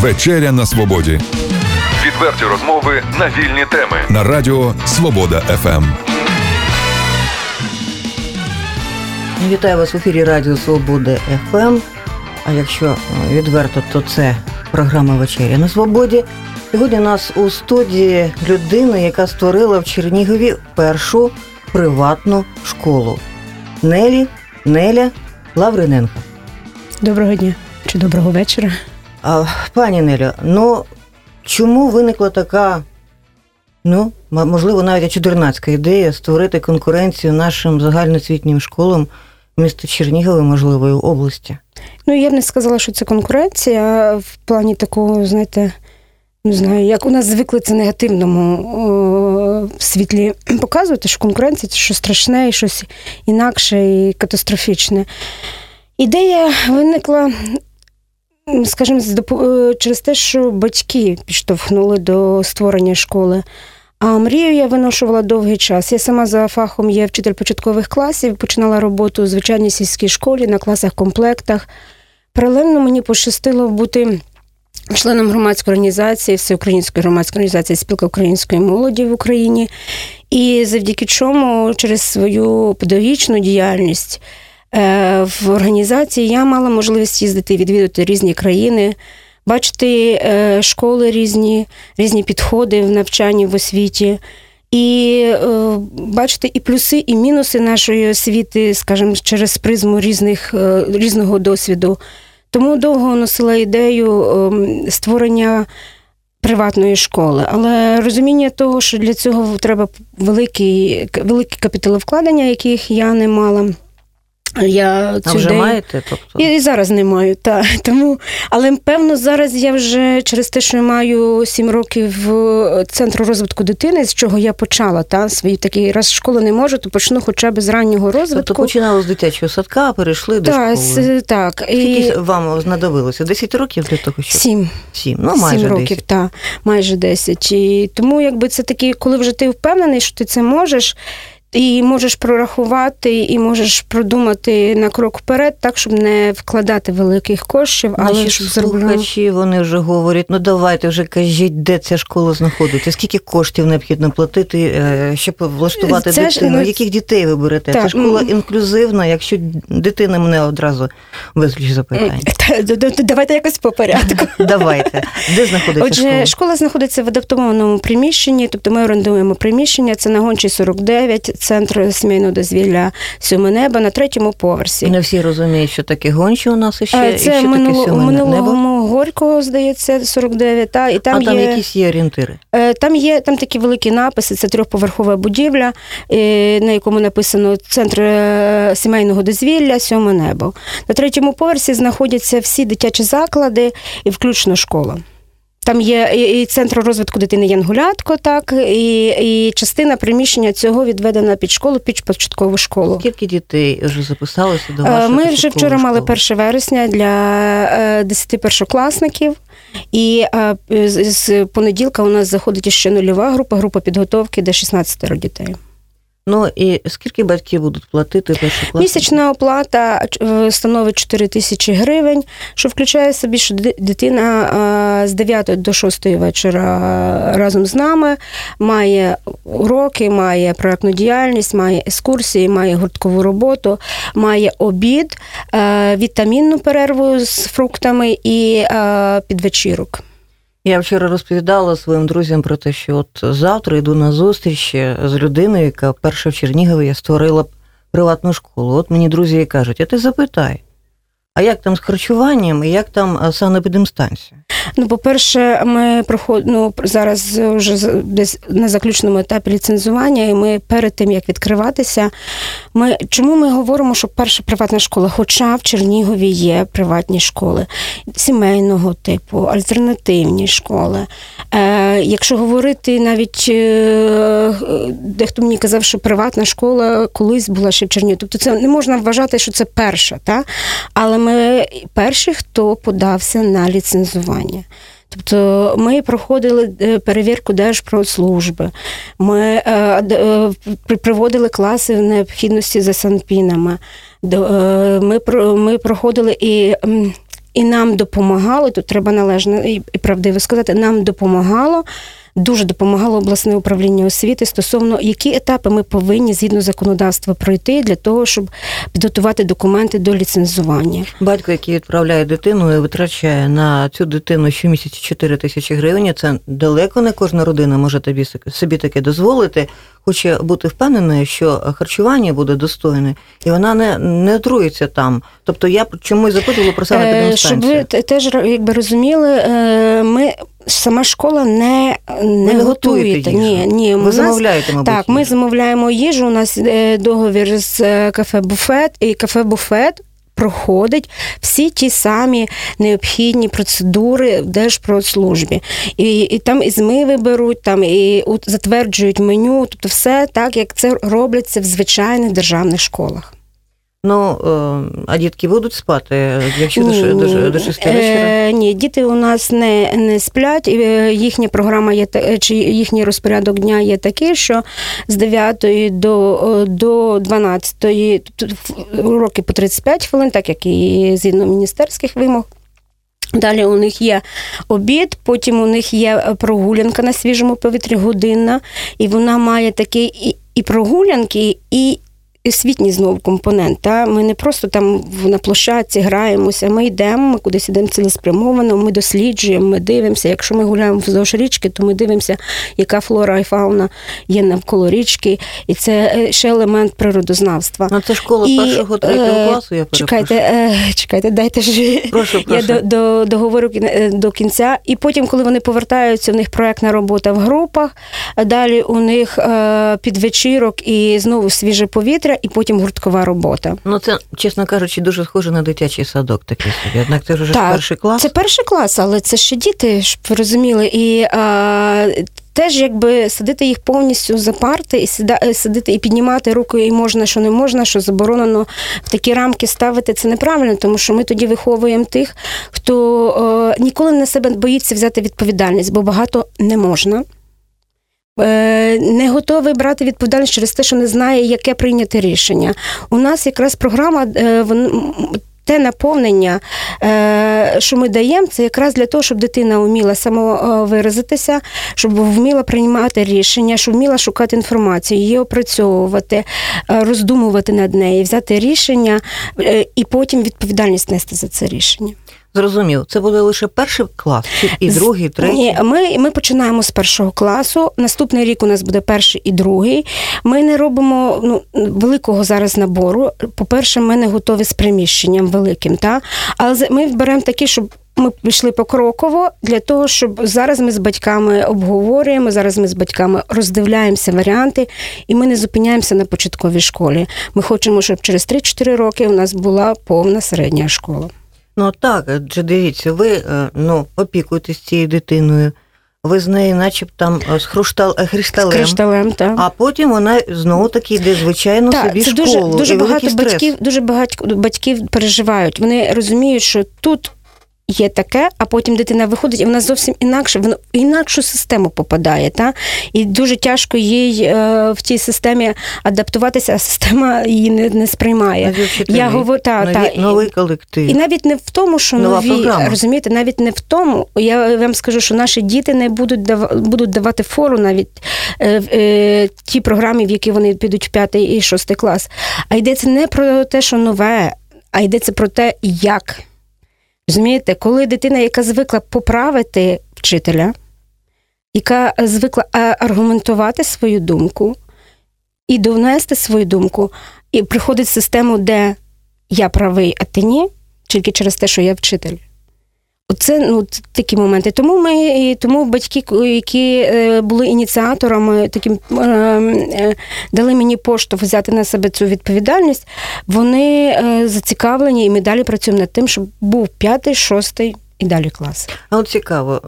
Вечеря на свободі. Відверті розмови на вільні теми. На радіо Свобода. ФМ. Вітаю вас в ефірі Радіо Свобода ФМ. А якщо е, відверто, то це програма Вечеря на Свободі. Сьогодні у нас у студії людина, яка створила в Чернігові першу приватну школу. Нелі Неля Лавриненко. Доброго дня чи доброго вечора. Пані Нелю, ну чому виникла така, ну, можливо, навіть чудернацька ідея створити конкуренцію нашим загальноосвітнім школам міста Чернігови, можливо, і області? Ну я б не сказала, що це конкуренція в плані такого, знаєте, не знаю, як у нас звикли це негативному о, світлі показувати, що конкуренція це щось страшне і щось інакше і катастрофічне. Ідея виникла, скажімо, е, через те, що батьки підштовхнули до створення школи. А мрію я виношувала довгий час. Я сама за фахом є вчитель початкових класів, починала роботу у звичайній сільській школі на класах комплектах. Паралельно мені пощастило бути членом громадської організації, всеукраїнської громадської організації Спілка української молоді в Україні. І завдяки чому через свою педагогічну діяльність в організації я мала можливість їздити відвідати різні країни, бачити е, школи різні, різні підходи в навчанні в освіті. І е, бачити і плюси, і мінуси нашої освіти, скажімо, через призму різних, е, різного досвіду. Тому довго носила ідею ем, створення приватної школи. Але розуміння того, що для цього треба великі, великі капіталовкладення, яких я не мала. Я А вже ідею- маєте? Тобто? я і зараз не маю, та тому, але певно, зараз я вже через те, що я маю сім років центру розвитку дитини, з чого я почала, та свій такий раз школу не можу, то почну хоча б з раннього розвитку. Тобто починали з дитячого садка, а перейшли до та, школи. с- так, і вам знадобилося? 10 років для того, щоб сім. сім. Ну, майже Сім років, 10. та майже 10. І тому, якби це такі, коли вже ти впевнений, що ти це можеш. І можеш прорахувати, і можеш продумати на крок вперед, так щоб не вкладати великих коштів, але Наші щоб слухачі вони вже говорять, ну давайте вже кажіть, де ця школа знаходиться, скільки коштів необхідно платити, е, щоб влаштувати Це ж, дитину. ну, Яких дітей ви берете? так, Це школа інклюзивна, якщо дитина мене одразу безліч запитань. Та, д- Давайте якось по порядку. Давайте. Де знаходиться Отже, школа? школа знаходиться в адаптованому приміщенні, тобто ми орендуємо приміщення. Це на Гончій 49, центр сімейного дозвілля Сьоме Неба на третьому поверсі. Не всі розуміють, що таке гонче у нас іще, Е, і Це що таке минуло, небо. минулому Горького, здається, 49, та, і там, а там є... якісь є орієнтири. Е, Там є там такі великі написи, це трьохповерхова будівля, е, на якому написано Центр сімейного дозвілля, сьоме небо. На третьому поверсі знаходяться всі дитячі заклади, і включно школа. Там є і центр розвитку дитини Янгулятко, так, і, і частина приміщення цього відведена під школу, під початкову школу. Скільки дітей вже записалося до Е, вашої Ми вже вчора мали 1 вересня для е, 10 першокласників. І е, з понеділка у нас заходить ще нульова група, група підготовки, де 16 дітей. Ну і скільки батьки будуть платити перший клас? Місячна оплата е, становить 4 тисячі гривень, що включає собі, що дитина з 9 до 6 вечора е, разом з нами має уроки, має проектну діяльність, має екскурсії, має гурткову роботу, має обід, е, вітамінну перерву з фруктами і підвечірок. Я вчора розповідала своїм друзям про те, що от завтра йду на зустріч з людиною, яка перша в Чернігові я створила приватну школу. От мені друзі і кажуть, а ти запитай, а як там з харчуванням і як там а, санепідемстанція? Ну, по-перше, ми проходимо ну, зараз вже десь на заключному етапі ліцензування, і ми перед тим як відкриватися. Ми чому ми говоримо, що перша приватна школа? Хоча в Чернігові є приватні школи сімейного типу, альтернативні школи. Е, якщо говорити навіть е, дехто мені казав, що приватна школа колись була ще в Чернігові. Тобто це не можна вважати, що це перша, та? але ми перші, хто подався на ліцензування. Тобто ми проходили е, перевірку Держпродслужби, ми е, е, при- приводили класи в необхідності за санпінами. Ми, ми проходили і. і нам допомагало. Тут треба належно і правдиво сказати, нам допомагало. Дуже допомагало обласне управління освіти стосовно які етапи ми повинні згідно законодавства пройти для того, щоб підготувати документи до ліцензування. Батько, який відправляє дитину і витрачає на цю дитину щомісяці 4 тисячі гривень, це далеко не кожна родина може тобі собі таке дозволити. Хоче бути впевненою, що харчування буде достойне, і вона не не отруїться там. Тобто я чомусь запитувала про саме. Щоб ви теж якби розуміли, е, ми сама школа не не, не готує. Ні, ні, ви нас, замовляєте, мабуть. Так, ми замовляємо їжу. У нас е, договір з е, кафе Буфет, і кафе Буфет. Проходить всі ті самі необхідні процедури в Держпродслужбі. І і там і змиви беруть, там і затверджують меню, тобто все так, як це робляться в звичайних державних школах. Ну, е, а дітки будуть спати, якщо до, до, до 6 вечора? Е, ні, діти у нас не не сплять. Е, їхня програма є чи їхній розпорядок дня є такий, що з 9 до до 12, тобто уроки по 35 хвилин, так як і згідно міністерських вимог. Далі у них є обід, потім у них є прогулянка на свіжому повітрі годинна, і вона має такий і, і прогулянки, і освітній знову компонент. Та? Ми не просто там на площадці граємося, ми йдемо, ми кудись йдемо цілеспрямовано, ми досліджуємо, ми дивимося. Якщо ми гуляємо вздовж річки, то ми дивимося, яка флора і фауна є навколо річки. І це е, ще елемент природознавства. Ну, це школа і, першого третього е, класу, я Чекайте, е, чекайте, дайте ж прошу, прошу. я до, до, договорю до кінця. І потім, коли вони повертаються, у них проектна робота в групах, а далі у них під вечірок і знову свіже повітря і потім гурткова робота. Ну це, чесно кажучи, дуже схоже на дитячий садок такий собі. Однак це вже так, перший клас. Це перший клас, але це ще діти, щоб ви розуміли. І а, теж якби садити їх повністю за парти і сидити і піднімати руки, і можна, що не можна, що заборонено в такі рамки ставити, це неправильно, тому що ми тоді виховуємо тих, хто а, ніколи на себе боїться взяти відповідальність, бо багато не можна. Е, не готовий брати відповідальність через те, що не знає, яке прийняти рішення. У нас якраз програма е, те наповнення, е, що ми даємо, це якраз для того, щоб дитина вміла самовиразитися, щоб вміла приймати рішення, щоб вміла шукати інформацію, її опрацьовувати, роздумувати над нею, взяти рішення і потім відповідальність нести за це рішення. Зрозумів, це буде лише перший клас, чи і другий, третій? Ні, ми ми починаємо з першого класу. Наступний рік у нас буде перший і другий. Ми не робимо ну, великого зараз набору. По-перше, ми не готові з приміщенням великим. Та? Але ми беремо такі, щоб. Ми пішли покроково для того, щоб зараз ми з батьками обговорюємо. Зараз ми з батьками роздивляємося варіанти, і ми не зупиняємося на початковій школі. Ми хочемо, щоб через 3-4 роки у нас була повна середня школа. Ну так, адже дивіться, ви е, ну, опікуєтесь цією дитиною. Ви з нею, начебто там з хруштал, е, з кришталем, так. а потім вона знову таки йде звичайно так, собі це школу. Дуже дуже і багато стрес. батьків, дуже багато батьків переживають. Вони розуміють, що тут є таке, а потім дитина виходить, і вона зовсім інакше, вона в інакшу систему попадає. Та? І дуже тяжко їй е, в тій системі адаптуватися, а система її не не сприймає. Я говорю, та, нові, та, новий колектив. І навіть не в тому, що Нова нові, програма. розумієте, навіть не в тому. Я вам скажу, що наші діти не будуть дав, будуть давати фору навіть е, е, ті програмі, в які вони підуть в п'ятий і шостий клас. А йдеться не про те, що нове, а йдеться про те, як. Розумієте, коли дитина, яка звикла поправити вчителя, яка звикла аргументувати свою думку і донести свою думку, і приходить в систему, де я правий, а ти ні, тільки через те, що я вчитель. Оце ну, такі моменти. Тому ми, тому батьки, які е, були ініціаторами, таким е, е, дали мені поштовх взяти на себе цю відповідальність. Вони зацікавлені, і ми далі працюємо над тим, щоб був п'ятий, шостий і далі класи. А от цікаво,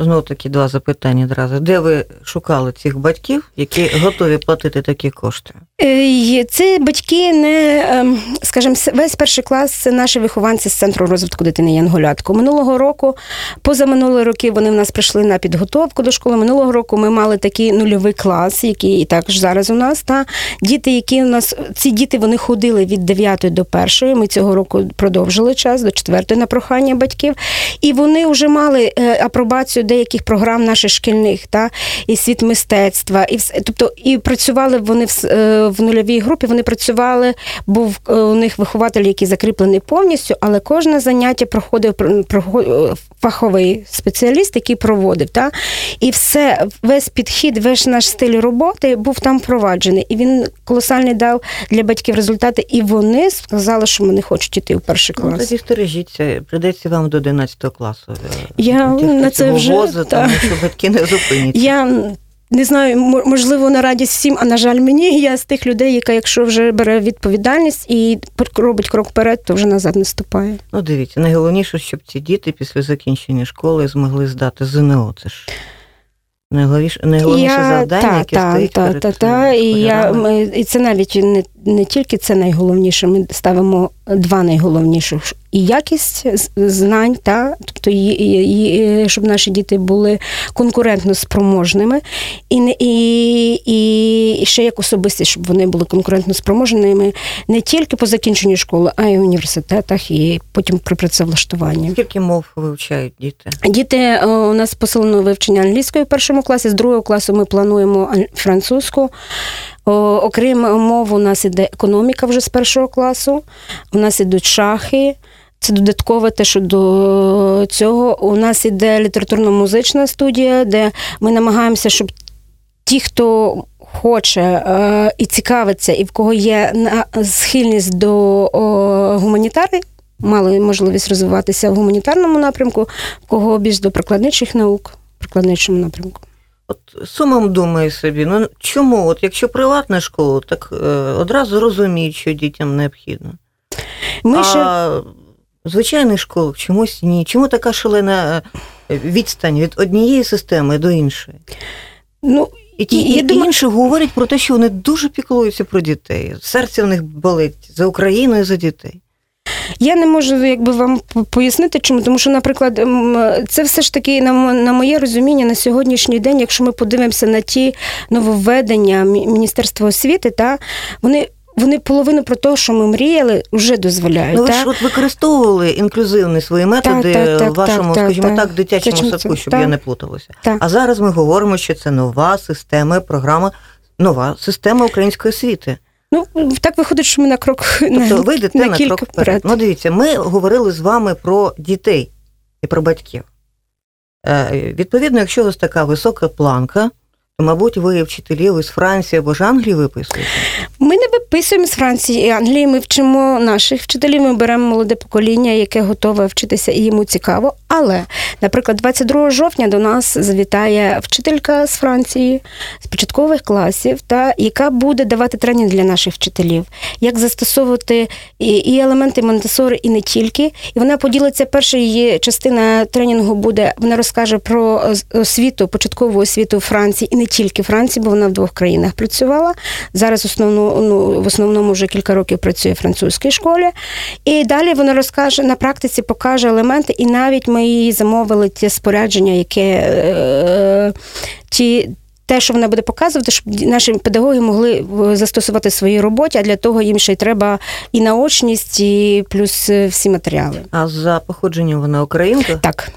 знову таки два запитання одразу. Де ви шукали цих батьків, які готові платити такі кошти? Е, Це батьки не, ем, скажімо, весь перший клас це наші вихованці з центру розвитку дитини Янголятко. Минулого року, позаминулі роки, вони в нас прийшли на підготовку до школи. Минулого року ми мали такий нульовий клас, який і також зараз у нас. Та діти, які у нас ці діти вони ходили від 9 до 1. Ми цього року продовжили час до 4 на прохання батьків, і вони вже мали е, апробацію деяких програм наших шкільних, та і світ мистецтва, і все. Тобто і працювали вони в, е, в нульовій групі. Вони працювали, був е, у них вихователь, який закріплений повністю, але кожне заняття проходив фаховий спеціаліст, який проводив. Та? І все, весь підхід, весь наш стиль роботи був там впроваджений. І він колосальний дав для батьків результати. І вони сказали, що вони хочуть іти в перший клас. Ну, тоді стережіться, прийдеться вам до 11 класу. Я на це вже, возу, тому що батьки не зупиняться. Я не знаю, можливо, на радість всім, а на жаль, мені я з тих людей, яка, якщо вже бере відповідальність і робить крок вперед, то вже назад не ступає. Ну, дивіться, найголовніше, щоб ці діти після закінчення школи змогли здати ЗНО. Це ж найголовніше, найголовніше я, завдання, та, яке та, стоїть та, перед та, та, і я і це навіть не не тільки це найголовніше. Ми ставимо два найголовніших і якість знань, та тобто і, і, і, щоб наші діти були конкурентно спроможними, і і, і ще як особисті, щоб вони були конкурентно спроможними не тільки по закінченню школи, а й в університетах, і потім при працевлаштуванні. Скільки мов вивчають діти? Діти е, у нас посилено вивчення англійської в першому класі, з другого класу ми плануємо французьку. Окрім мов, у нас іде економіка вже з першого класу, у нас ідуть шахи. Це додаткове те, що до цього у нас іде літературно-музична студія, де ми намагаємося, щоб ті, хто хоче е, і цікавиться, і в кого є схильність до гуманітари, мали можливість розвиватися в гуманітарному напрямку, в кого більш до прикладничих наук, прикладничому напрямку. От сумом думаю собі, ну чому? От якщо приватна школа, так е, одразу розуміють, що дітям необхідно. Ми а ще... звичайних школах чомусь ні. Чому така шалена е, відстань від однієї системи до іншої? Ну, і ті і, і думаю... інші говорять про те, що вони дуже піклуються про дітей. Серце в них болить за Україну і за дітей. Я не можу якби вам пояснити, чому, тому що, наприклад, це все ж таки на моє розуміння на сьогоднішній день, якщо ми подивимося на ті нововведення Міністерства освіти, та вони. Вони половину про те, що ми мріяли, вже дозволяють. Ну, ви ж от використовували інклюзивні свої методи так, так, в вашому, так, скажімо так, дитячому Дитячому садку, щоб я не плуталася. А зараз ми говоримо, що це нова система, програма, нова система української освіти. Ну, так виходить, що ми на крок тобто на, ви йдете на, на кілька крок вперед. Ну, дивіться, ми говорили з вами про дітей і про батьків. Е, Відповідно, якщо у вас така висока планка, то, мабуть, ви вчителів із Франції або ж Англії виписуєте? Ми не виписуємо з Франції і Англії. Ми вчимо наших вчителів. Ми беремо молоде покоління, яке готове вчитися і йому цікаво. Але, наприклад, 22 жовтня до нас завітає вчителька з Франції з початкових класів, та яка буде давати тренінг для наших вчителів, як застосовувати і, і елементи Монтесори, і не тільки. І вона поділиться. Перша її частина тренінгу буде. Вона розкаже про освіту, початкову освіту Франції і не тільки Франції, бо вона в двох країнах працювала. Зараз основну, ну, в основному вже кілька років працює в французькій школі. І далі вона розкаже на практиці, покаже елементи, і навіть ми її замовили ті спорядження, яке е, ті. Те, що вона буде показувати, щоб наші педагоги могли застосувати в своїй роботі, а для того їм ще й треба і наочність, і плюс е, всі матеріали. А за походженням вона українка? Так.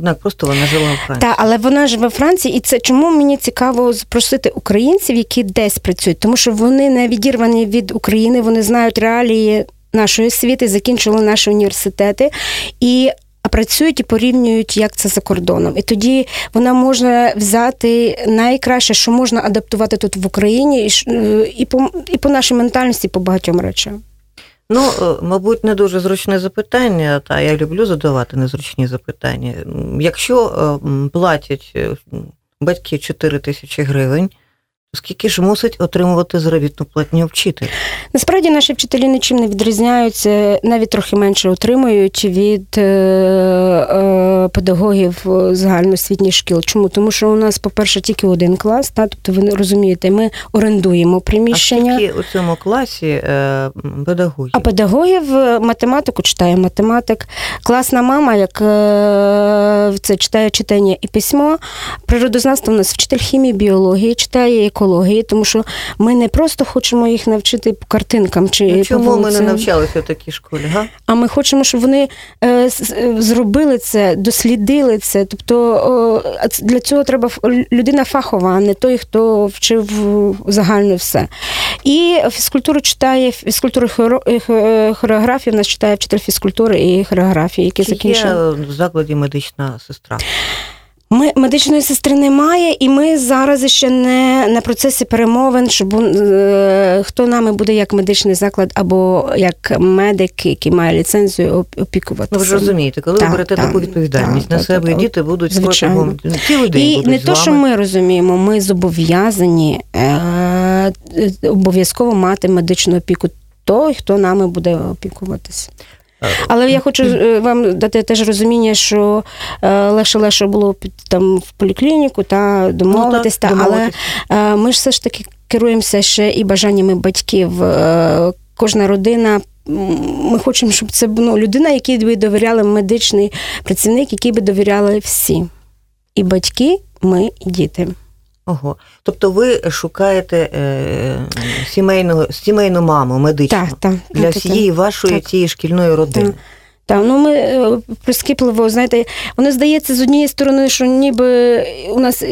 Однак просто вона жила у Франції. Так, але вона живе в Франції, і це чому мені цікаво запросити українців, які десь працюють, тому що вони не відірвані від України, вони знають реалії нашої освіти, закінчили наші університети і. А працюють і порівнюють, як це за кордоном. І тоді вона може взяти найкраще, що можна адаптувати тут в Україні, і і по і по нашій ментальності, по багатьом речам. Ну, е, мабуть, не дуже зручне запитання, та я люблю задавати незручні запитання. Якщо е, платять е, батьки 4 тисячі гривень, Скільки ж мусить отримувати заробітну платню вчитель? Насправді наші вчителі нічим не відрізняються, навіть трохи менше отримують від е, е, педагогів загальноосвітніх шкіл. Чому? Тому що у нас, по-перше, тільки один клас, та, тобто ви розумієте, ми орендуємо приміщення. А скільки у цьому класі е, педагогів? А педагогів математику читає математик, класна мама, як е, це читає читання і письмо. Природознавство у нас вчитель хімії, біології, читає екології, тому що ми не просто хочемо їх навчити по картинкам чи ну, чому по ми не навчалися в такій школі? Га? А ми хочемо, щоб вони е, зробили це, дослідили це. Тобто о, для цього треба людина фахова, а не той, хто вчив загально все. І фізкультуру читає фізкультуру хореографію. У нас читає вчитель фізкультури і хореографії, який закінчив. Є в закладі медична сестра. Ми медичної сестри немає, і ми зараз ще не на процесі перемовин, щоб е, хто нами буде як медичний заклад або як медик, який має ліцензію опікуватися. Ну, ви ж розумієте, коли так, ви берете так, таку відповідальність так, на себе, діти будуть звичайно. протягом цілий день І будуть не з то, вами. що ми розуміємо, ми зобов'язані е, обов'язково мати медичну опіку той, хто нами буде опікуватися. Але я хочу е, вам дати теж розуміння, що е, легше легше було там в поліклініку та домовитись, ну, так, та, домовитись. але ми ж все ж таки керуємося ще і бажаннями батьків. Е, Кожна родина. Ми хочемо, щоб це ну, людина, якій би довіряли медичний працівник, який би довіряли всі. І батьки, ми, і діти. Ого. Тобто ви шукаєте е, сімейного, сімейну маму медичну Так, так. для так, всієї так. вашої Так. цієї шкільної родини. Так, ну ми е, прискіпливо, знаєте, воно здається з однієї сторони, що ніби у нас і,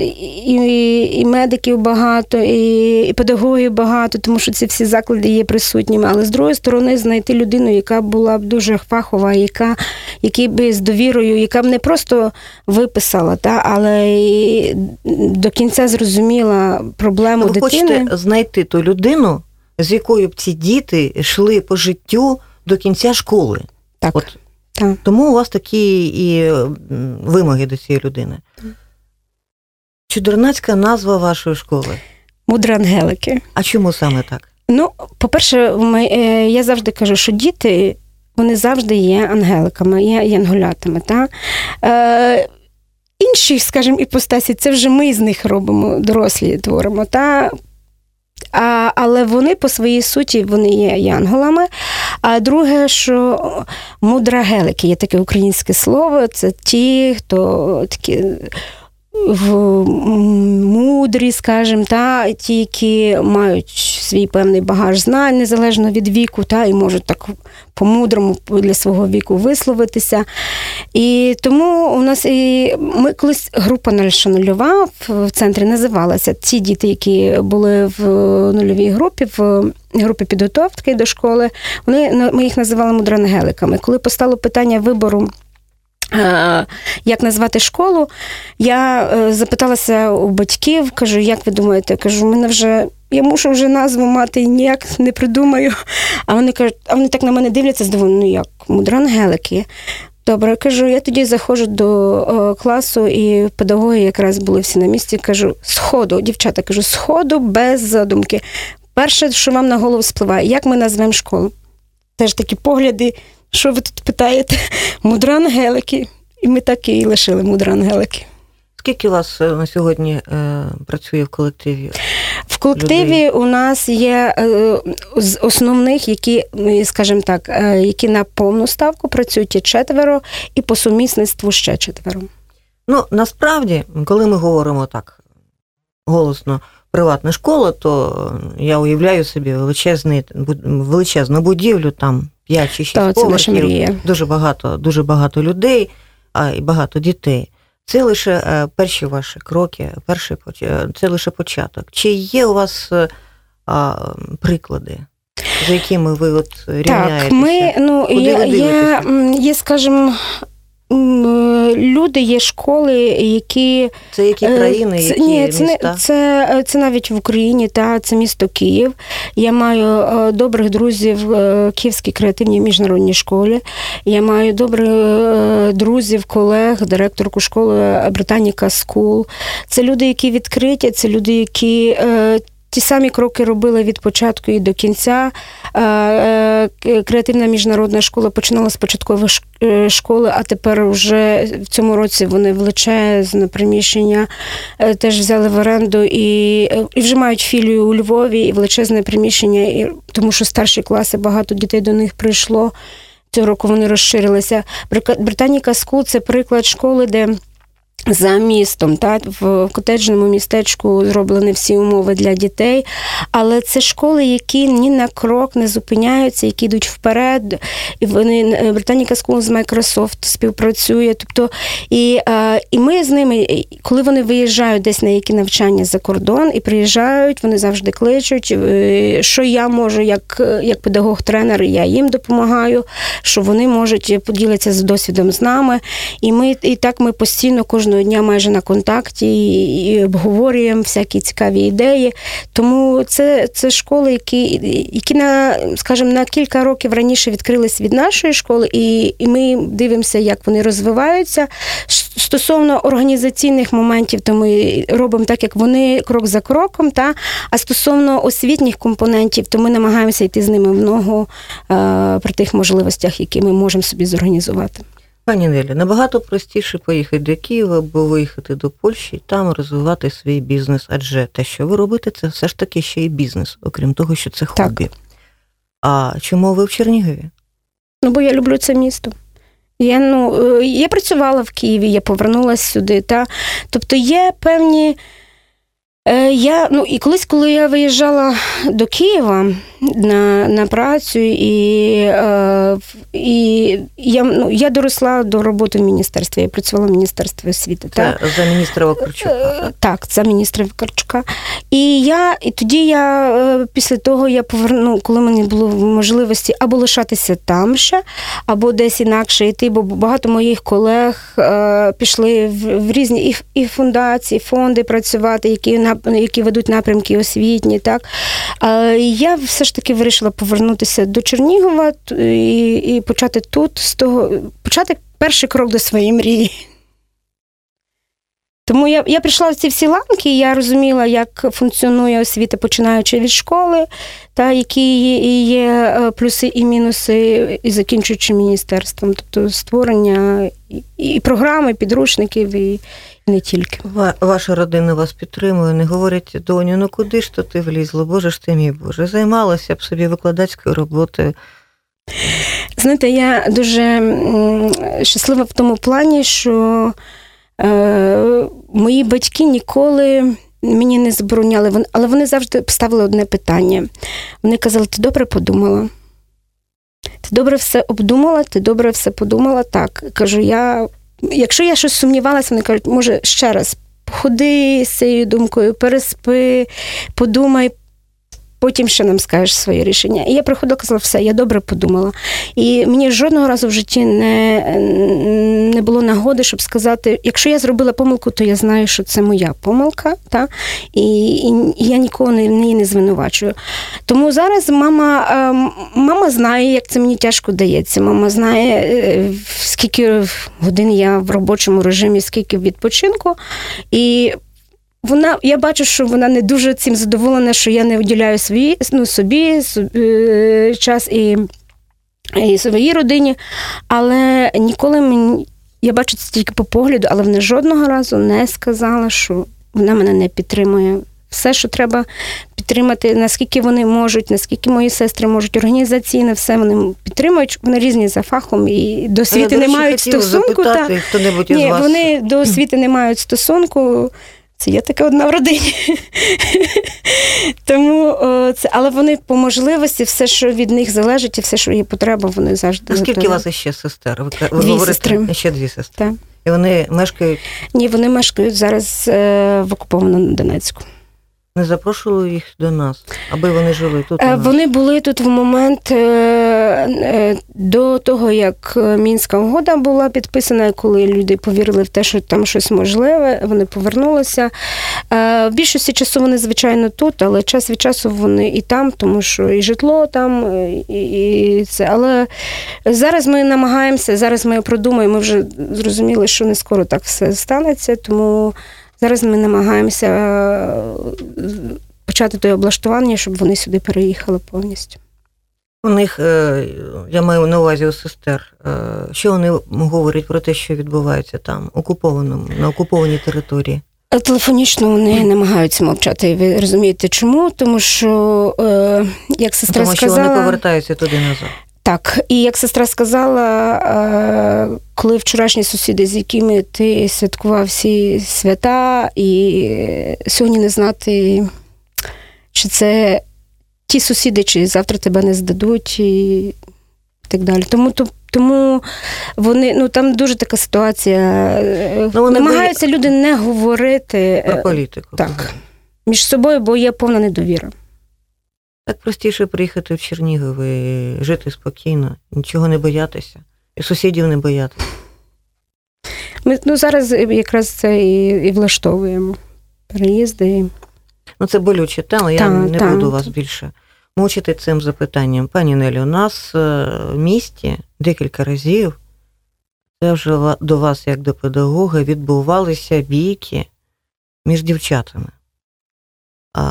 і, і медиків багато, і, і педагогів багато, тому що ці всі заклади є присутніми. Але з другої сторони, знайти людину, яка була б дуже фахова, яка який би з довірою, яка б не просто виписала, та, але і до кінця зрозуміла проблему Ви дитини. хочете знайти ту людину, з якою б ці діти йшли по життю до кінця школи. Так, От так. Тому у вас такі і вимоги до цієї людини. Чудернацька назва вашої школи. Мудра ангелики. А чому саме так? Ну, по-перше, ми, е, я завжди кажу, що діти вони завжди є ангеликами, є янголятами. Та? Е, інші, скажімо, іпостасі, це вже ми з них робимо, дорослі творимо. Та? А, але вони по своїй суті вони є янголами. А друге, що мудрагелики, є таке українське слово, це ті, хто такі в мудрі, скажімо, та ті, які мають свій певний багаж знань незалежно від віку, та і можуть так по-мудрому для свого віку висловитися. І тому у нас і ми колись група нульова в центрі називалася ті діти, які були в нульовій групі, в групі підготовки до школи. Вони ми їх називали мудрангеликами. Коли постало питання вибору. Як назвати школу? Я запиталася у батьків, кажу, як ви думаєте? Кажу, мене вже я мушу вже назву мати ніяк не придумаю. А вони кажуть, а вони так на мене дивляться, здивовано, ну як, мудрангелики. Добре, кажу, я тоді заходжу до о, класу, і педагоги якраз були всі на місці. Кажу, сходу, дівчата, кажу, сходу без задумки. Перше, що вам на голову спливає, як ми назвемо школу? Теж такі погляди. Що ви тут питаєте? Мудрангелики. І ми так і лишили мудрангелики. Скільки у вас на сьогодні е, працює в колективі? В колективі людей? у нас є е, з основних, які, скажімо так, е, які на повну ставку працюють є четверо, і по сумісництву ще четверо. Ну, насправді, коли ми говоримо так голосно приватна школа, то я уявляю собі величезний, величезну будівлю, там 5 чи 6 Та, це поверхів, дуже багато, дуже багато людей, а і багато дітей. Це лише е, перші ваші кроки, перший, е, це лише початок. Чи є у вас е, а, приклади, за якими ви от рівняєтеся? Так, ми, ну, Куди є, ви м, є, скажімо, е, люди, є школи, які Це які Е, країни, це, ні, це, міста? це, е, це навіть в Україні, та це місто Київ. Я маю е, добрих друзів в Київській креативній міжнародній школі. Я маю добрих друзів, колег, директорку школи Британіка School. Це люди, які відкриті, це люди, які. Ті самі кроки робили від початку і до кінця. Е, е, Креативна міжнародна школа починала з початкової е, школи, а тепер вже в цьому році вони величезне приміщення теж взяли в оренду і, і вже мають філію у Львові і величезне приміщення, і, тому що старші класи багато дітей до них прийшло. Цього року вони розширилися. Британіка School це приклад школи, де за містом, та в котеджному містечку зроблені всі умови для дітей. Але це школи, які ні на крок не зупиняються, які йдуть вперед. І вони Британіка School з Microsoft співпрацює. Тобто, і, е, і ми з ними, коли вони виїжджають десь на які навчання за кордон і приїжджають, вони завжди кличуть, е, що я можу, як, як педагог-тренер, я їм допомагаю, що вони можуть поділитися з досвідом з нами. І ми і так ми постійно кожного дня майже на контакті і, обговорюємо всякі цікаві ідеї. Тому це, це школи, які, які на, скажімо, на кілька років раніше відкрились від нашої школи, і, і ми дивимося, як вони розвиваються. Стосовно організаційних моментів, то ми робимо так, як вони крок за кроком. Та? А стосовно освітніх компонентів, то ми намагаємося йти з ними в ногу е, при тих можливостях, які ми можемо собі зорганізувати. Пані Нелі, набагато простіше поїхати до Києва або виїхати до Польщі і там розвивати свій бізнес, адже те, що ви робите, це все ж таки ще й бізнес, окрім того, що це Так. хобі. А чому ви в Чернігові? Ну, бо я люблю це місто. Я, ну, е, я працювала в Києві, я повернулася сюди. Та? Тобто є певні. Е, Я, ну, і колись, коли я виїжджала до Києва на, на працю, і, е, і я, ну, я доросла до роботи в міністерстві. Я працювала в Міністерстві освіти. Це за міністра Вакарчука. Е, так? Так, за міністра Вакарчука. І я, і тоді я е, після того я поверну, коли мені було можливості або лишатися там ще, або десь інакше йти, бо багато моїх колег е, пішли в, в різні і, і фундації, фонди працювати, які які ведуть напрямки освітні. Так е, я все ж таки вирішила повернутися до Чернігова і, і почати тут з того, почати перший крок до своєї мрії. Тому я, я прийшла в ці всі ланки, і я розуміла, як функціонує освіта, починаючи від школи, та які є, е, плюси і мінуси, і закінчуючи міністерством. Тобто створення і, і програми, підручників, і, і не тільки. Ва- Ваша родина вас підтримує, не говорять, доню, ну куди ж то ти влізла? Боже ж ти мій Боже, займалася б собі викладацькою роботою. Знаєте, я дуже щаслива в тому плані, що мої батьки ніколи мені не забороняли, але вони завжди ставили одне питання. Вони казали: ти добре подумала? Ти добре все обдумала, ти добре все подумала. Так. Кажу, я, якщо я щось сумнівалася, вони кажуть, може, ще раз походи з цією думкою, переспи, подумай, потім ще нам скажеш своє рішення. І я приходила, казала, все, я добре подумала. І мені жодного разу в житті не, не було нагоди, щоб сказати, якщо я зробила помилку, то я знаю, що це моя помилка, та? І, і я нікого не, неї не звинувачую. Тому зараз мама, ем, мама знає, як це мені тяжко дається. Мама знає, е, скільки годин я в робочому режимі, скільки відпочинку. І вона, я бачу, що вона не дуже цим задоволена, що я не виділяю свої, ну, собі, собі е, час і, і своїй родині. Але ніколи мені, я бачу це тільки по погляду, але вона жодного разу не сказала, що вона мене не підтримує. Все, що треба підтримати, наскільки вони можуть, наскільки мої сестри можуть, організаційне, все вони підтримують. Вони різні за фахом і до освіти не мають стосунку. Та, запитати, хто-небудь із ні, вас. вони до освіти не мають стосунку. Це є таке одна в родині. Тому о, це, але вони по можливості, все, що від них залежить, і все, що є потреба, вони завжди. А скільки у вас іще сестер? Ви, ви Дві говорите, сестри. ще дві сестри. Так. І вони мешкають, Ні, вони мешкають зараз е, в окупованому Донецьку. Не запрошували їх до нас, аби вони жили тут. у Е, нас? Вони були тут в момент, е, е, до того, як мінська угода була підписана, коли люди повірили в те, що там щось можливе, вони повернулися. В більшості часу вони, звичайно, тут, але час від часу вони і там, тому що і житло там, і, і це. Але зараз ми намагаємося, зараз ми продумаємо, ми вже зрозуміли, що не скоро так все станеться, тому зараз ми намагаємося е, почати те облаштування, щоб вони сюди переїхали повністю. У них, е, я маю на увазі у сестер, е, що вони говорять про те, що відбувається там, окупованому, на окупованій території? Телефонічно вони намагаються мовчати. Ви розумієте, чому? Тому що, як сестра Тому сказала, що вони повертаються туди назад. Так, і як сестра сказала, коли вчорашні сусіди, з якими ти святкував всі свята, і сьогодні не знати, чи це ті сусіди, чи завтра тебе не здадуть, і так далі. Тому тому вони ну там дуже така ситуація. Е, ну, вони Намагаються бої... люди не говорити про політику. Так, між собою, бо є повна недовіра. Так простіше приїхати в Чернігів і жити спокійно, нічого не боятися, сусідів не боятися. Ми ну, зараз якраз це і і влаштовуємо. Переїзди. Ну, це болюча тема, я та, не та. буду вас більше мучити цим запитанням. Пані Нелі, у нас е, в місті декілька разів, це вже до вас, як до педагога, відбувалися бійки між дівчатами.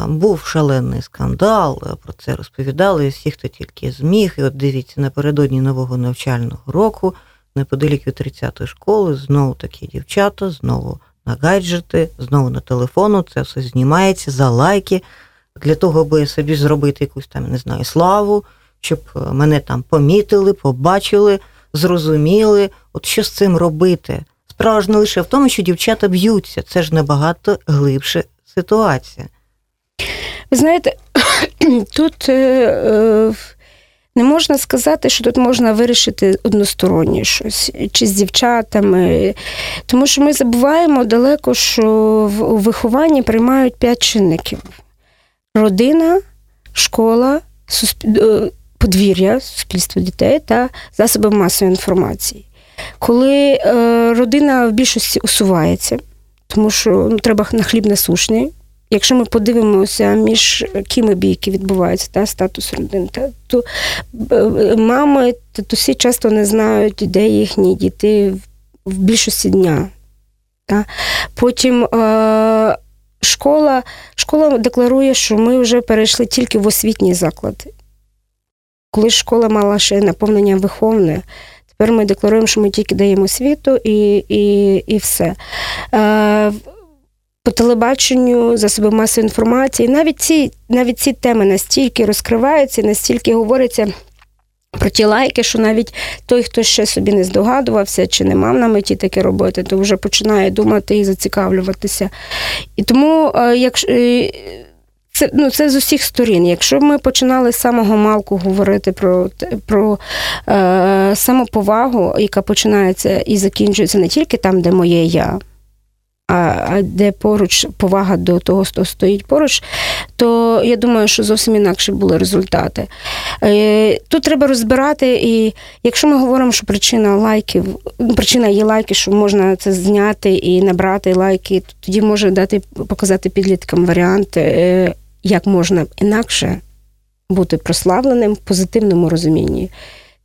Був шалений скандал, е, про це розповідали всі, хто тільки зміг. І от дивіться, напередодні нового навчального року, неподалік від 30-ї школи, знову такі дівчата, знову на гаджети, знову на телефону, це все знімається за лайки, для того, аби собі зробити якусь там, не знаю, славу, щоб е, мене там помітили, побачили, зрозуміли. От що з цим робити? Справа ж не лише в тому, що дівчата б'ються, це ж набагато глибша ситуація. Ви знаєте, тут е, е, не можна сказати, що тут можна вирішити одностороннє щось чи з дівчатами, тому що ми забуваємо далеко, що в вихованні приймають п'ять чинників: родина, школа, суспіль... Е, подвір'я, суспільство дітей та засоби масової інформації. Коли родина в більшості усувається, тому що ну, треба на хліб насушний, Якщо ми подивимося, між кими бійки відбуваються, та, статус родин, та, то е, мами, татусі часто не знають, де їхні діти в більшості дня. Та. Потім е, школа школа декларує, що ми вже перейшли тільки в освітній заклад. Коли школа мала ще наповнення виховне, тепер ми декларуємо, що ми тільки даємо освіту і і, і все. Е, по телебаченню, засоби масової інформації. Навіть ці навіть ці теми настільки розкриваються, настільки говориться. Про ті лайки, що навіть той, хто ще собі не здогадувався чи не мав на меті таке робити, то вже починає думати і зацікавлюватися. І тому, е, якщо е, це ну, це з усіх сторін. Якщо ми починали з самого малку говорити про про е, самоповагу, яка починається і закінчується не тільки там, де моє я а де поруч повага до того, хто стоїть поруч, то я думаю, що зовсім інакше були результати. Е, тут треба розбирати, і якщо ми говоримо, що причина лайків, ну, причина є лайки, що можна це зняти і набрати лайки, то тоді може дати показати підліткам варіант, е, як можна інакше бути прославленим в позитивному розумінні.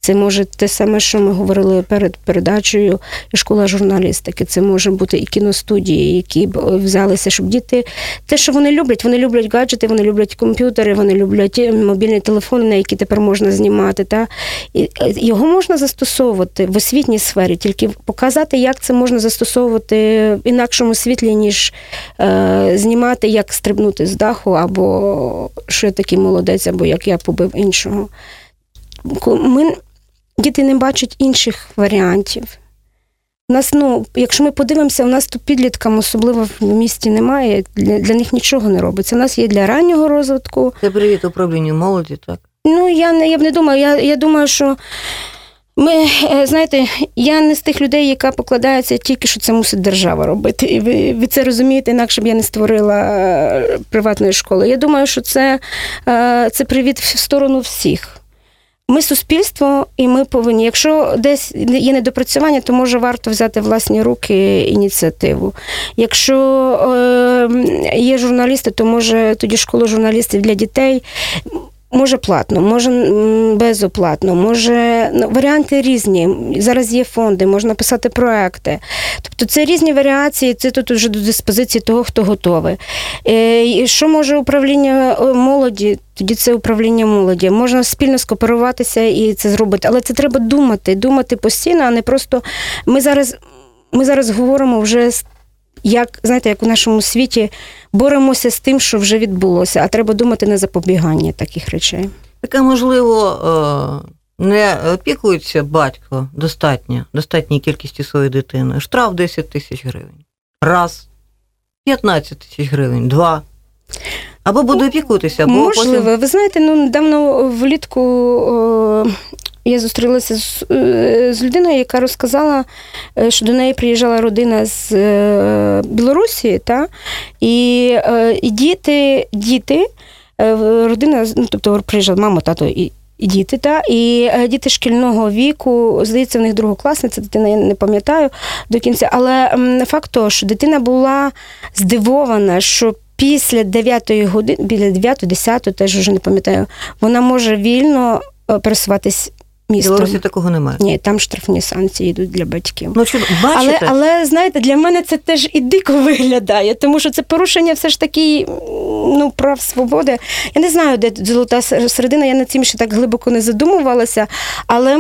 Це може те саме, що ми говорили перед передачею школа журналістики. Це може бути і кіностудії, які б взялися, щоб діти те, що вони люблять, вони люблять гаджети, вони люблять комп'ютери, вони люблять мобільні телефони, на які тепер можна знімати. Та і е, його можна застосовувати в освітній сфері, тільки показати, як це можна застосовувати в інакшому світлі, ніж е, знімати, як стрибнути з даху, або що я такий молодець, або як я побив іншого. Ми діти не бачать інших варіантів. У нас, ну, якщо ми подивимося, у нас тут підліткам особливо в місті немає, для для них нічого не робиться. У нас є для раннього розвитку. Це привіт управлінню молоді, так? Ну, я не я б не думаю. Я я думаю, що ми, е, знаєте, я не з тих людей, яка покладається тільки, що це мусить держава робити. І ви, ви це розумієте, інакше б я не створила е, приватної школи. Я думаю, що це, е, це привіт в сторону всіх. Ми суспільство, і ми повинні. Якщо десь є недопрацювання, то може варто взяти власні руки ініціативу. Якщо е, є журналісти, то може тоді школа журналістів для дітей. Може платно, може безоплатно, може ну, варіанти різні. Зараз є фонди, можна писати проекти. Тобто це різні варіації, це тут вже до диспозиції того, хто готовий. Е, і Що може управління молоді? Тоді це управління молоді. Можна спільно скооперуватися і це зробити. Але це треба думати, думати постійно, а не просто ми зараз. Ми зараз говоримо вже з- як знаєте, як у нашому світі боремося з тим, що вже відбулося, а треба думати на запобігання таких речей. Таке, можливо, е, не опікується батько достатньо, достатньою кількістю своєї дитини. Штраф 10 тисяч гривень. Раз. 15 тисяч гривень. Два. Або буде опікуватися, або Можливо, потім... ви знаєте, ну недавно влітку о, я зустрілася з, е, з людиною, яка розказала, е, що до неї приїжджала родина з е, Білорусі, та, і, і діти, діти, родина, ну, тобто приїжджала мама, тато і. І діти, та і діти шкільного віку, здається, в них другокласниця, дитина, я не пам'ятаю до кінця. Але факт того, що дитина була здивована, що після 9 години, біля 9-10, теж вже не пам'ятаю, вона може вільно пересуватись містом. Білорусі такого немає. Ні, там штрафні санкції йдуть для батьків. Ну, що, Але, бачите, але знаєте, для мене це теж і дико виглядає, тому що це порушення все ж таки ну, прав свободи. Я не знаю, де золота середина, я над цим ще так глибоко не задумувалася, але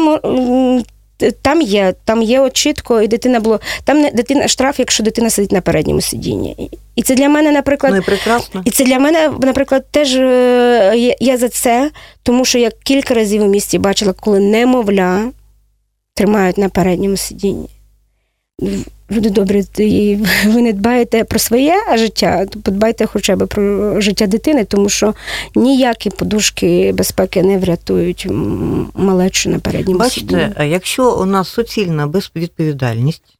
там є, там є от чітко, і дитина було. Там не дитина штраф, якщо дитина сидить на передньому сидінні. І- це для мене, наприклад, ну і прекрасно. і це для мене, наприклад, теж е, я за це, тому що я кілька разів у місті бачила, коли немовля тримають на передньому сидінні. Люди добрі, і ви не дбаєте про своє життя, то подбайте хоча б про життя дитини, тому що ніякі подушки безпеки не врятують малечу на передньому. Бачите, а якщо у нас суцільна безвідповідальність,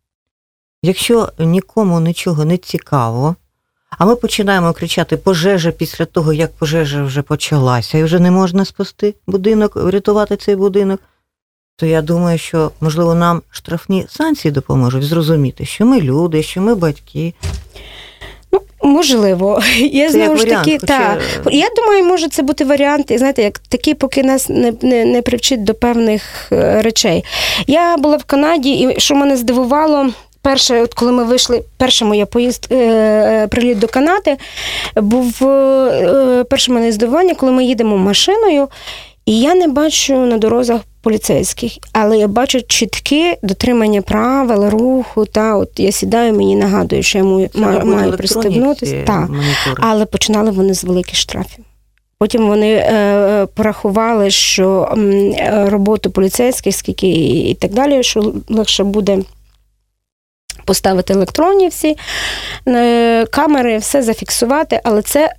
якщо нікому нічого не цікаво, а ми починаємо кричати пожежа після того, як пожежа вже почалася, і вже не можна спасти будинок, врятувати цей будинок, то я думаю, що можливо нам штрафні санкції допоможуть зрозуміти, що ми люди, що ми батьки. Ну, можливо. Я Це знову ж таки, хоча- та, я думаю, може це бути варіант, і, знаєте, як такі, поки нас не, не, не привчить до певних е, речей. Я була в Канаді, і що мене здивувало. Перше, от коли ми вийшли, перша моя поїзд, е, е, приліт до Канади, був е, перше мене здивування, коли ми їдемо машиною, і я не бачу на дорозах поліцейських, але я бачу чітке дотримання правил, руху. Та от я сідаю, мені нагадують, що я маю, маю пристебнутися. Так. Але починали вони з великих штрафів. Потім вони е, порахували, що е, роботу поліцейських, скільки і, і так далі, що легше буде поставити електронні всі е, камери, все зафіксувати, але це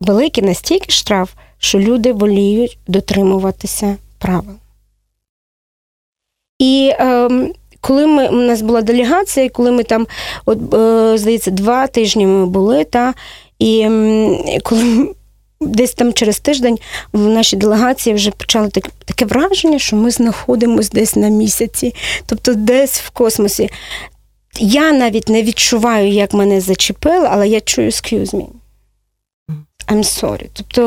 великий настільки штраф, що люди воліють дотримуватися правил. І ем, коли ми, у нас була делегація, коли ми там, от, е, здається, два тижні ми були, та, і м, коли десь там через тиждень в нашій делегації вже почали так, таке враження, що ми знаходимося десь на місяці, тобто десь в космосі. Я навіть не відчуваю, як мене зачепили, але я чую excuse me. I'm sorry. Тобто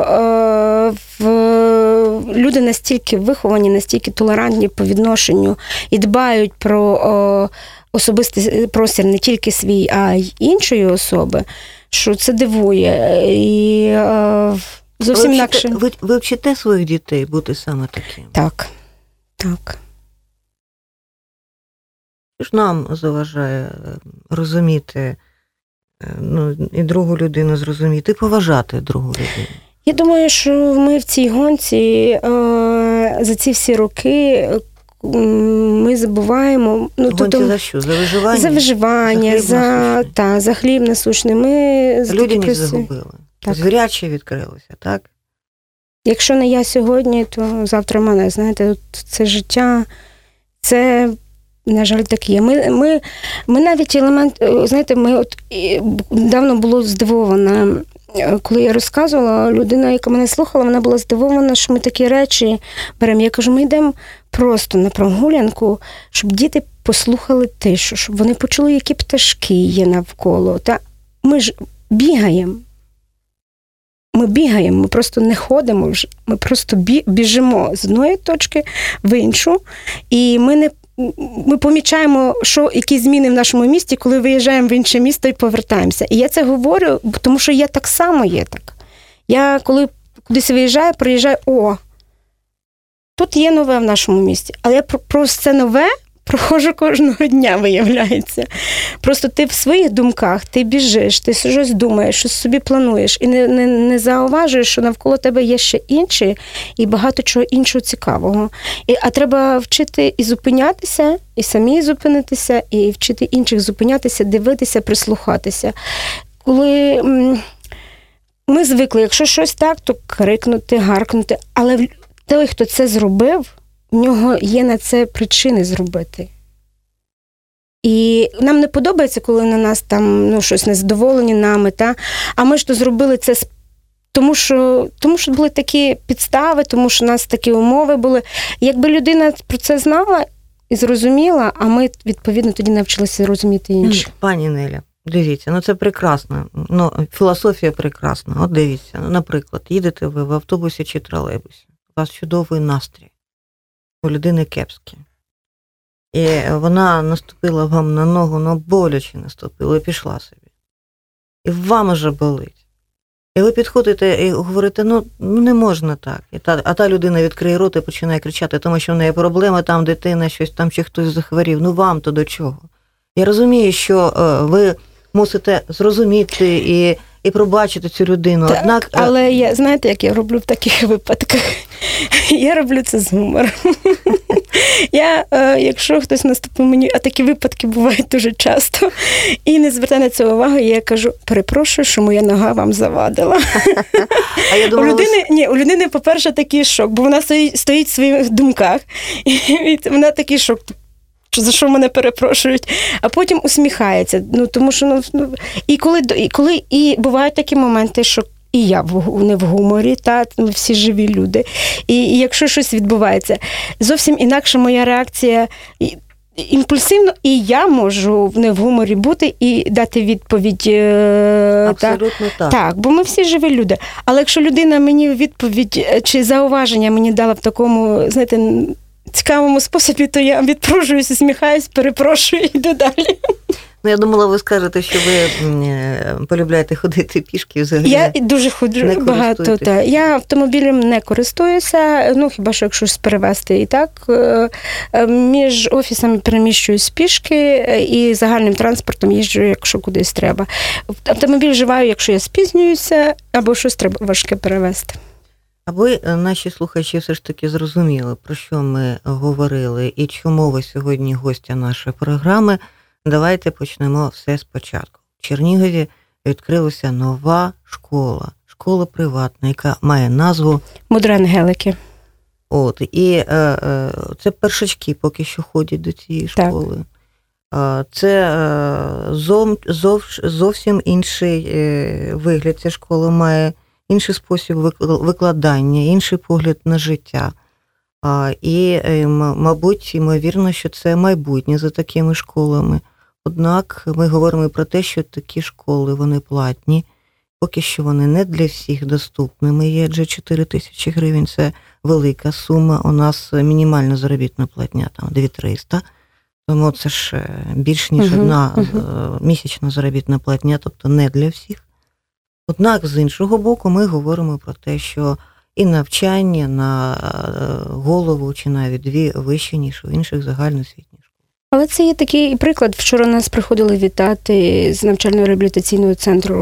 е, в, люди настільки виховані, настільки толерантні по відношенню і дбають про особистий простір не тільки свій, а й іншої особи, що це дивує. І е, зовсім ви, інакше. ви, ви вчите своїх дітей бути саме таким? Так. Так. Що ж нам заважає е, розуміти е, ну, і другу людину зрозуміти, і поважати другу людину. Я думаю, що ми в цій гонці е, за ці всі роки ми забуваємо. Ну, Гонці за що? За виживання? за виживання, За хліб за, та, за хліб насущний. Ми Людяність плюси. загубили. Так. Звіряче відкрилося, так? Якщо не я сьогодні, то завтра мене. Знаєте, це життя, це. На жаль, так є. Ми, ми, ми навіть елемент, е, знаєте, ми от давно було здивовано. Коли я розказувала, людина, яка мене слухала, вона була здивована, що ми такі речі беремо. Я кажу, ми йдемо просто на прогулянку, щоб діти послухали тишу, щоб вони почули, які пташки є навколо. Та ми ж бігаємо. Ми бігаємо, ми просто не ходимо вже. Ми просто біжимо з одної точки в іншу, і ми не ми помічаємо, що які зміни в нашому місті, коли виїжджаємо в інше місто і повертаємося. І я це говорю, тому що я так само є так. Я коли кудись виїжджаю, приїжджаю, о, тут є нове в нашому місті. Але про це нове проходжу кожного дня, виявляється. Просто ти в своїх думках, ти біжиш, ти щось думаєш, щось собі плануєш, і не, не, не зауважуєш, що навколо тебе є ще інші і багато чого іншого цікавого. І, а треба вчити і зупинятися, і самі зупинитися, і вчити інших зупинятися, дивитися, прислухатися. Коли ми звикли, якщо щось так, то крикнути, гаркнути, але той, хто це зробив, в нього є на це причини зробити. І нам не подобається, коли на нас там ну, щось незадоволені нами, та? а ми ж то зробили це тому що, тому що були такі підстави, тому що у нас такі умови були. Якби людина про це знала і зрозуміла, а ми відповідно тоді навчилися розуміти інше. Пані Неля, дивіться, ну це прекрасно. Ну, філософія прекрасна. От дивіться, ну, наприклад, їдете ви в автобусі чи тролейбусі, у вас чудовий настрій, у людини кепський. І вона наступила вам на ногу, ну боляче наступила і пішла собі. І вам уже болить. І ви підходите і говорите, ну, ну не можна так. І та, а та людина відкриє рот і починає кричати, тому що в неї проблема, там дитина, щось там чи хтось захворів. Ну вам то до чого? Я розумію, що е, ви мусите зрозуміти і, і пробачити цю людину. Так, Однак, е, але я знаєте, як я роблю в таких випадках? Я роблю це з гумором. Я, е, якщо хтось наступив мені, а такі випадки бувають дуже часто, і не звертає на це увагу, я кажу: перепрошую, що моя нога вам завадила. а я У думала, ви людини, ні, у людини, по-перше, такий шок, бо вона стоїть, стоїть в своїх думках, і вона такий шок. За що мене перепрошують, а потім усміхається. Ну тому що ну, ну і коли і коли і бувають такі моменти, що і я в не в гуморі, та ми всі живі люди. І, і якщо щось відбувається, зовсім інакша моя реакція. Імпульсивно, і я можу не в гуморі бути і дати відповідь. е, та, так. так, бо ми всі живі люди. Але якщо людина мені відповідь е, чи зауваження мені дала в такому, знаєте, цікавому способі, то я відпрошуюсь, усміхаюсь, перепрошую і йду далі. Ну, я думала, ви скажете, що ви е, полюбляєте ходити пішки взагалі. Я дуже ходжу багато. Та. Я автомобілем не користуюся, ну хіба що якщо щось перевезти і так. Е, е, Між офісами переміщуюсь пішки і загальним транспортом їжджу, якщо кудись треба. Автомобіль вживаю, якщо я спізнююся, або щось треба важке перевезти. Аби наші слухачі все ж таки зрозуміли, про що ми говорили і чому ви сьогодні гостя нашої програми, давайте почнемо все спочатку. В Чернігові відкрилася нова школа, школа приватна, яка має назву. Мудре ангелики. От, і е, е, це першачки поки що ходять до цієї Так. школи. Це е, зов, зов, зовсім інший е, вигляд. Ця школа має інший спосіб вик- викладання, інший погляд на життя. І, е, мабуть, ймовірно, що це майбутнє за такими школами. Однак ми говоримо про те, що такі школи вони платні. Поки що вони не для всіх доступними є, адже 4 тисячі гривень це велика сума. У нас мінімальна заробітна платня там 2300. Тому це ж е, більш ніж Мгм, одна е, місячна заробітна платня, тобто не для всіх. Однак, з іншого боку, ми говоримо про те, що і навчання на е, голову чи навіть дві вище, ніж у інших загальноосвітніх. Але це є такий приклад. Вчора нас приходили вітати з навчально-реабілітаційного центру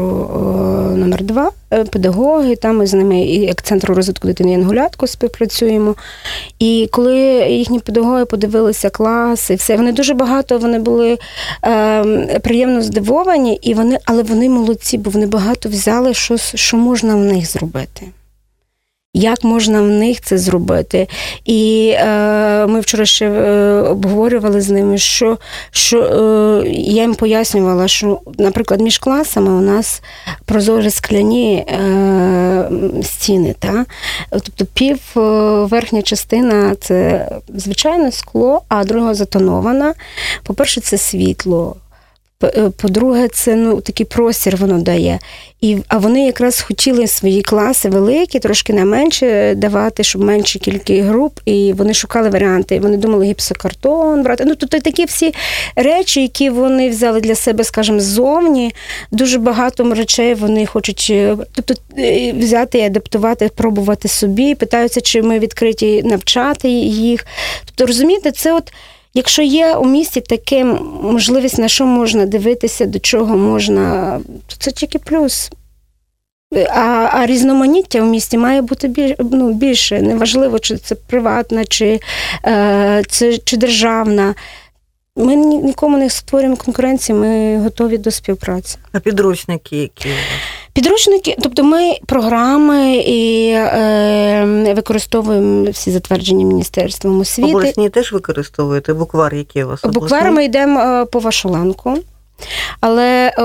номер 2 педагоги. Там ми з ними як центру розвитку дитини Янгулятко співпрацюємо. І коли їхні педагоги подивилися класи, все вони дуже багато вони були е, приємно здивовані, і вони, але вони молодці, бо вони багато взяли, що, що можна в них зробити. Як можна в них це зробити. І е, ми вчора ще е, обговорювали з ними, що, що е, я їм пояснювала, що, наприклад, між класами у нас прозорі скляні е, стіни. Та? Тобто пів е, верхня частина це звичайне скло, а друга затонована. По-перше, це світло. Е, По-друге, це ну, такий простір воно дає. І, а вони якраз хотіли свої класи великі, трошки на менше давати, щоб менше кількість груп, і вони шукали варіанти. Вони думали гіпсокартон брати. Ну, тобто такі всі речі, які вони взяли для себе, скажімо, ззовні. Дуже багато речей вони хочуть е, тобто, е, взяти і адаптувати, пробувати собі, питаються, чи ми відкриті навчати їх. Тобто, розумієте, це от. Якщо є у місті таке можливість, на що можна дивитися, до чого можна, то це тільки плюс. А, а різноманіття в місті має бути біль, ну, більше. Неважливо, чи це приватна, чи, е, це, чи державна. Ми нікому не створюємо конкуренції, ми готові до співпраці. А підручники, які у вас? Підручники, тобто ми програми і е, використовуємо всі затверджені міністерством освіти. Обласні теж використовуєте? Буквар, який у вас? Буквально обласний? ми йдемо е, по вашуланку. Але е,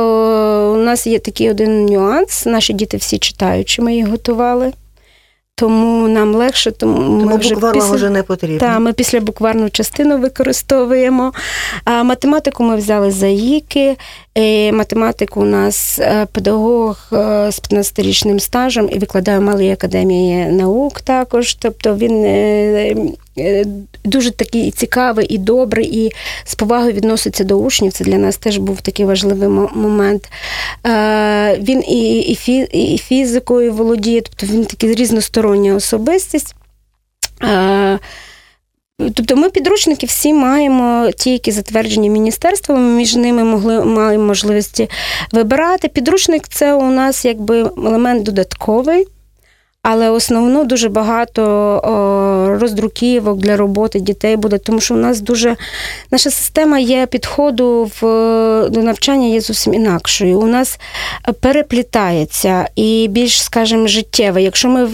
у нас є такий один нюанс. Наші діти всі читаючи, ми їх готували. Тому нам легше, тому ми вже після... вже не потрібно. Та, ми після букварну частину використовуємо. А математику ми взяли за ІКи. І математику у нас е, педагог е, з 15-річним стажем і викладає в Малій академії наук також. Тобто він е, е, дуже такий цікавий і добрий, і з повагою відноситься до учнів. Це для нас теж був такий важливий момент. Е, Він і, і, і фізикою володіє, тобто він такий різностороння особистість. Е, Тобто ми підручники всі маємо ті, які затверджені міністерством, ми між ними могли маємо можливості вибирати. Підручник це у нас якби елемент додатковий, але основно дуже багато роздруківок для роботи дітей буде, тому що у нас дуже наша система є підходу в до навчання є зовсім інакшою. У нас переплітається і більш, скажімо, життєве. Якщо ми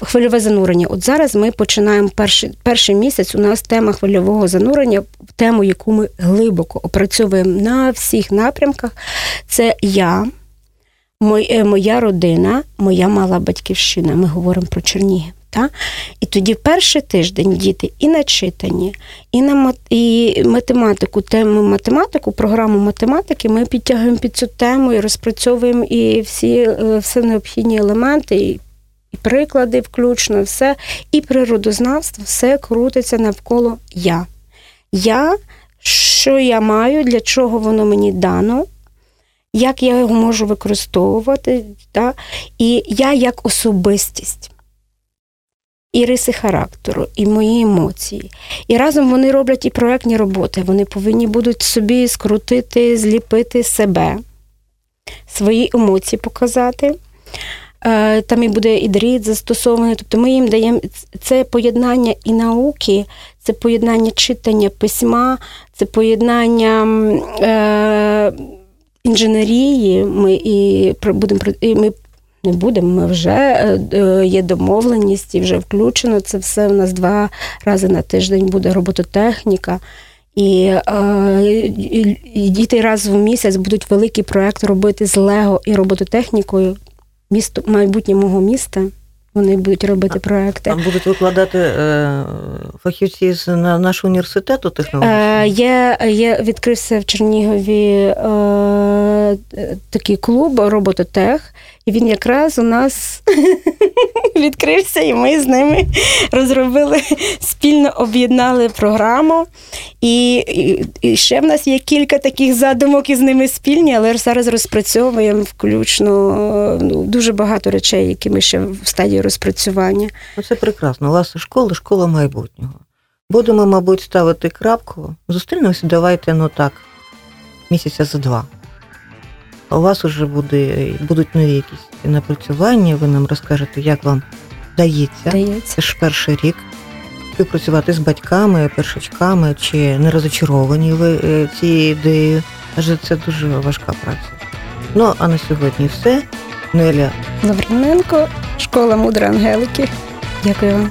Хвильове занурення. От зараз ми починаємо перший, перший місяць. У нас тема хвильового занурення, тему, яку ми глибоко опрацьовуємо на всіх напрямках. Це я, моя родина, моя мала батьківщина. Ми говоримо про Чернігів. Та? І тоді перший тиждень діти і начитані, і на мат... і математику, тему математику, програму математики ми підтягуємо під цю тему і розпрацьовуємо і всі, е, всі необхідні елементи. І приклади включно, все, і природознавство, все крутиться навколо я. Я, що я маю, для чого воно мені дано, як я його можу використовувати, та? і я як особистість. І риси характеру, і мої емоції. І разом вони роблять і проектні роботи. Вони повинні будуть собі скрутити, зліпити себе, свої емоції показати. Е, Там і буде і дріт застосований. Тобто ми їм даємо це поєднання і науки, це поєднання читання письма, це поєднання е, інженерії. Ми і будемо і ми не будемо. Ми вже е, е, є домовленість і вже включено. Це все у нас два рази на тиждень буде робототехніка. І, е, і, і діти раз в місяць будуть великий проект робити з Лего і робототехнікою місто майбутнє мого міста. Вони будуть робити проекти. Там будуть викладати е, фахівці з на, нашого університету технологічного? Е, є, є відкрився в Чернігові е, такий клуб робототех, і він якраз у нас відкрився, і ми з ними розробили спільно об'єднали програму. І, і, і ще в нас є кілька таких задумок із ними спільні, але зараз розпрацьовуємо включно ну, дуже багато речей, які ми ще в стадії розпрацювання. Ну, це прекрасно. Вас школа, школа майбутнього. Будемо, мабуть, ставити крапку. Зустрінемося, давайте, ну так, місяця за два. А у вас вже буде, будуть нові якісь напрацювання, ви нам розкажете, як вам дається. Дається. Ж перший рік. Співпрацювати з батьками, першачками, чи не розочаровані ви е, цією ідеєю, адже це дуже важка праця. Ну, а на сьогодні все. Неля Лавриненко школа мудра Ангелики. Дякую вам.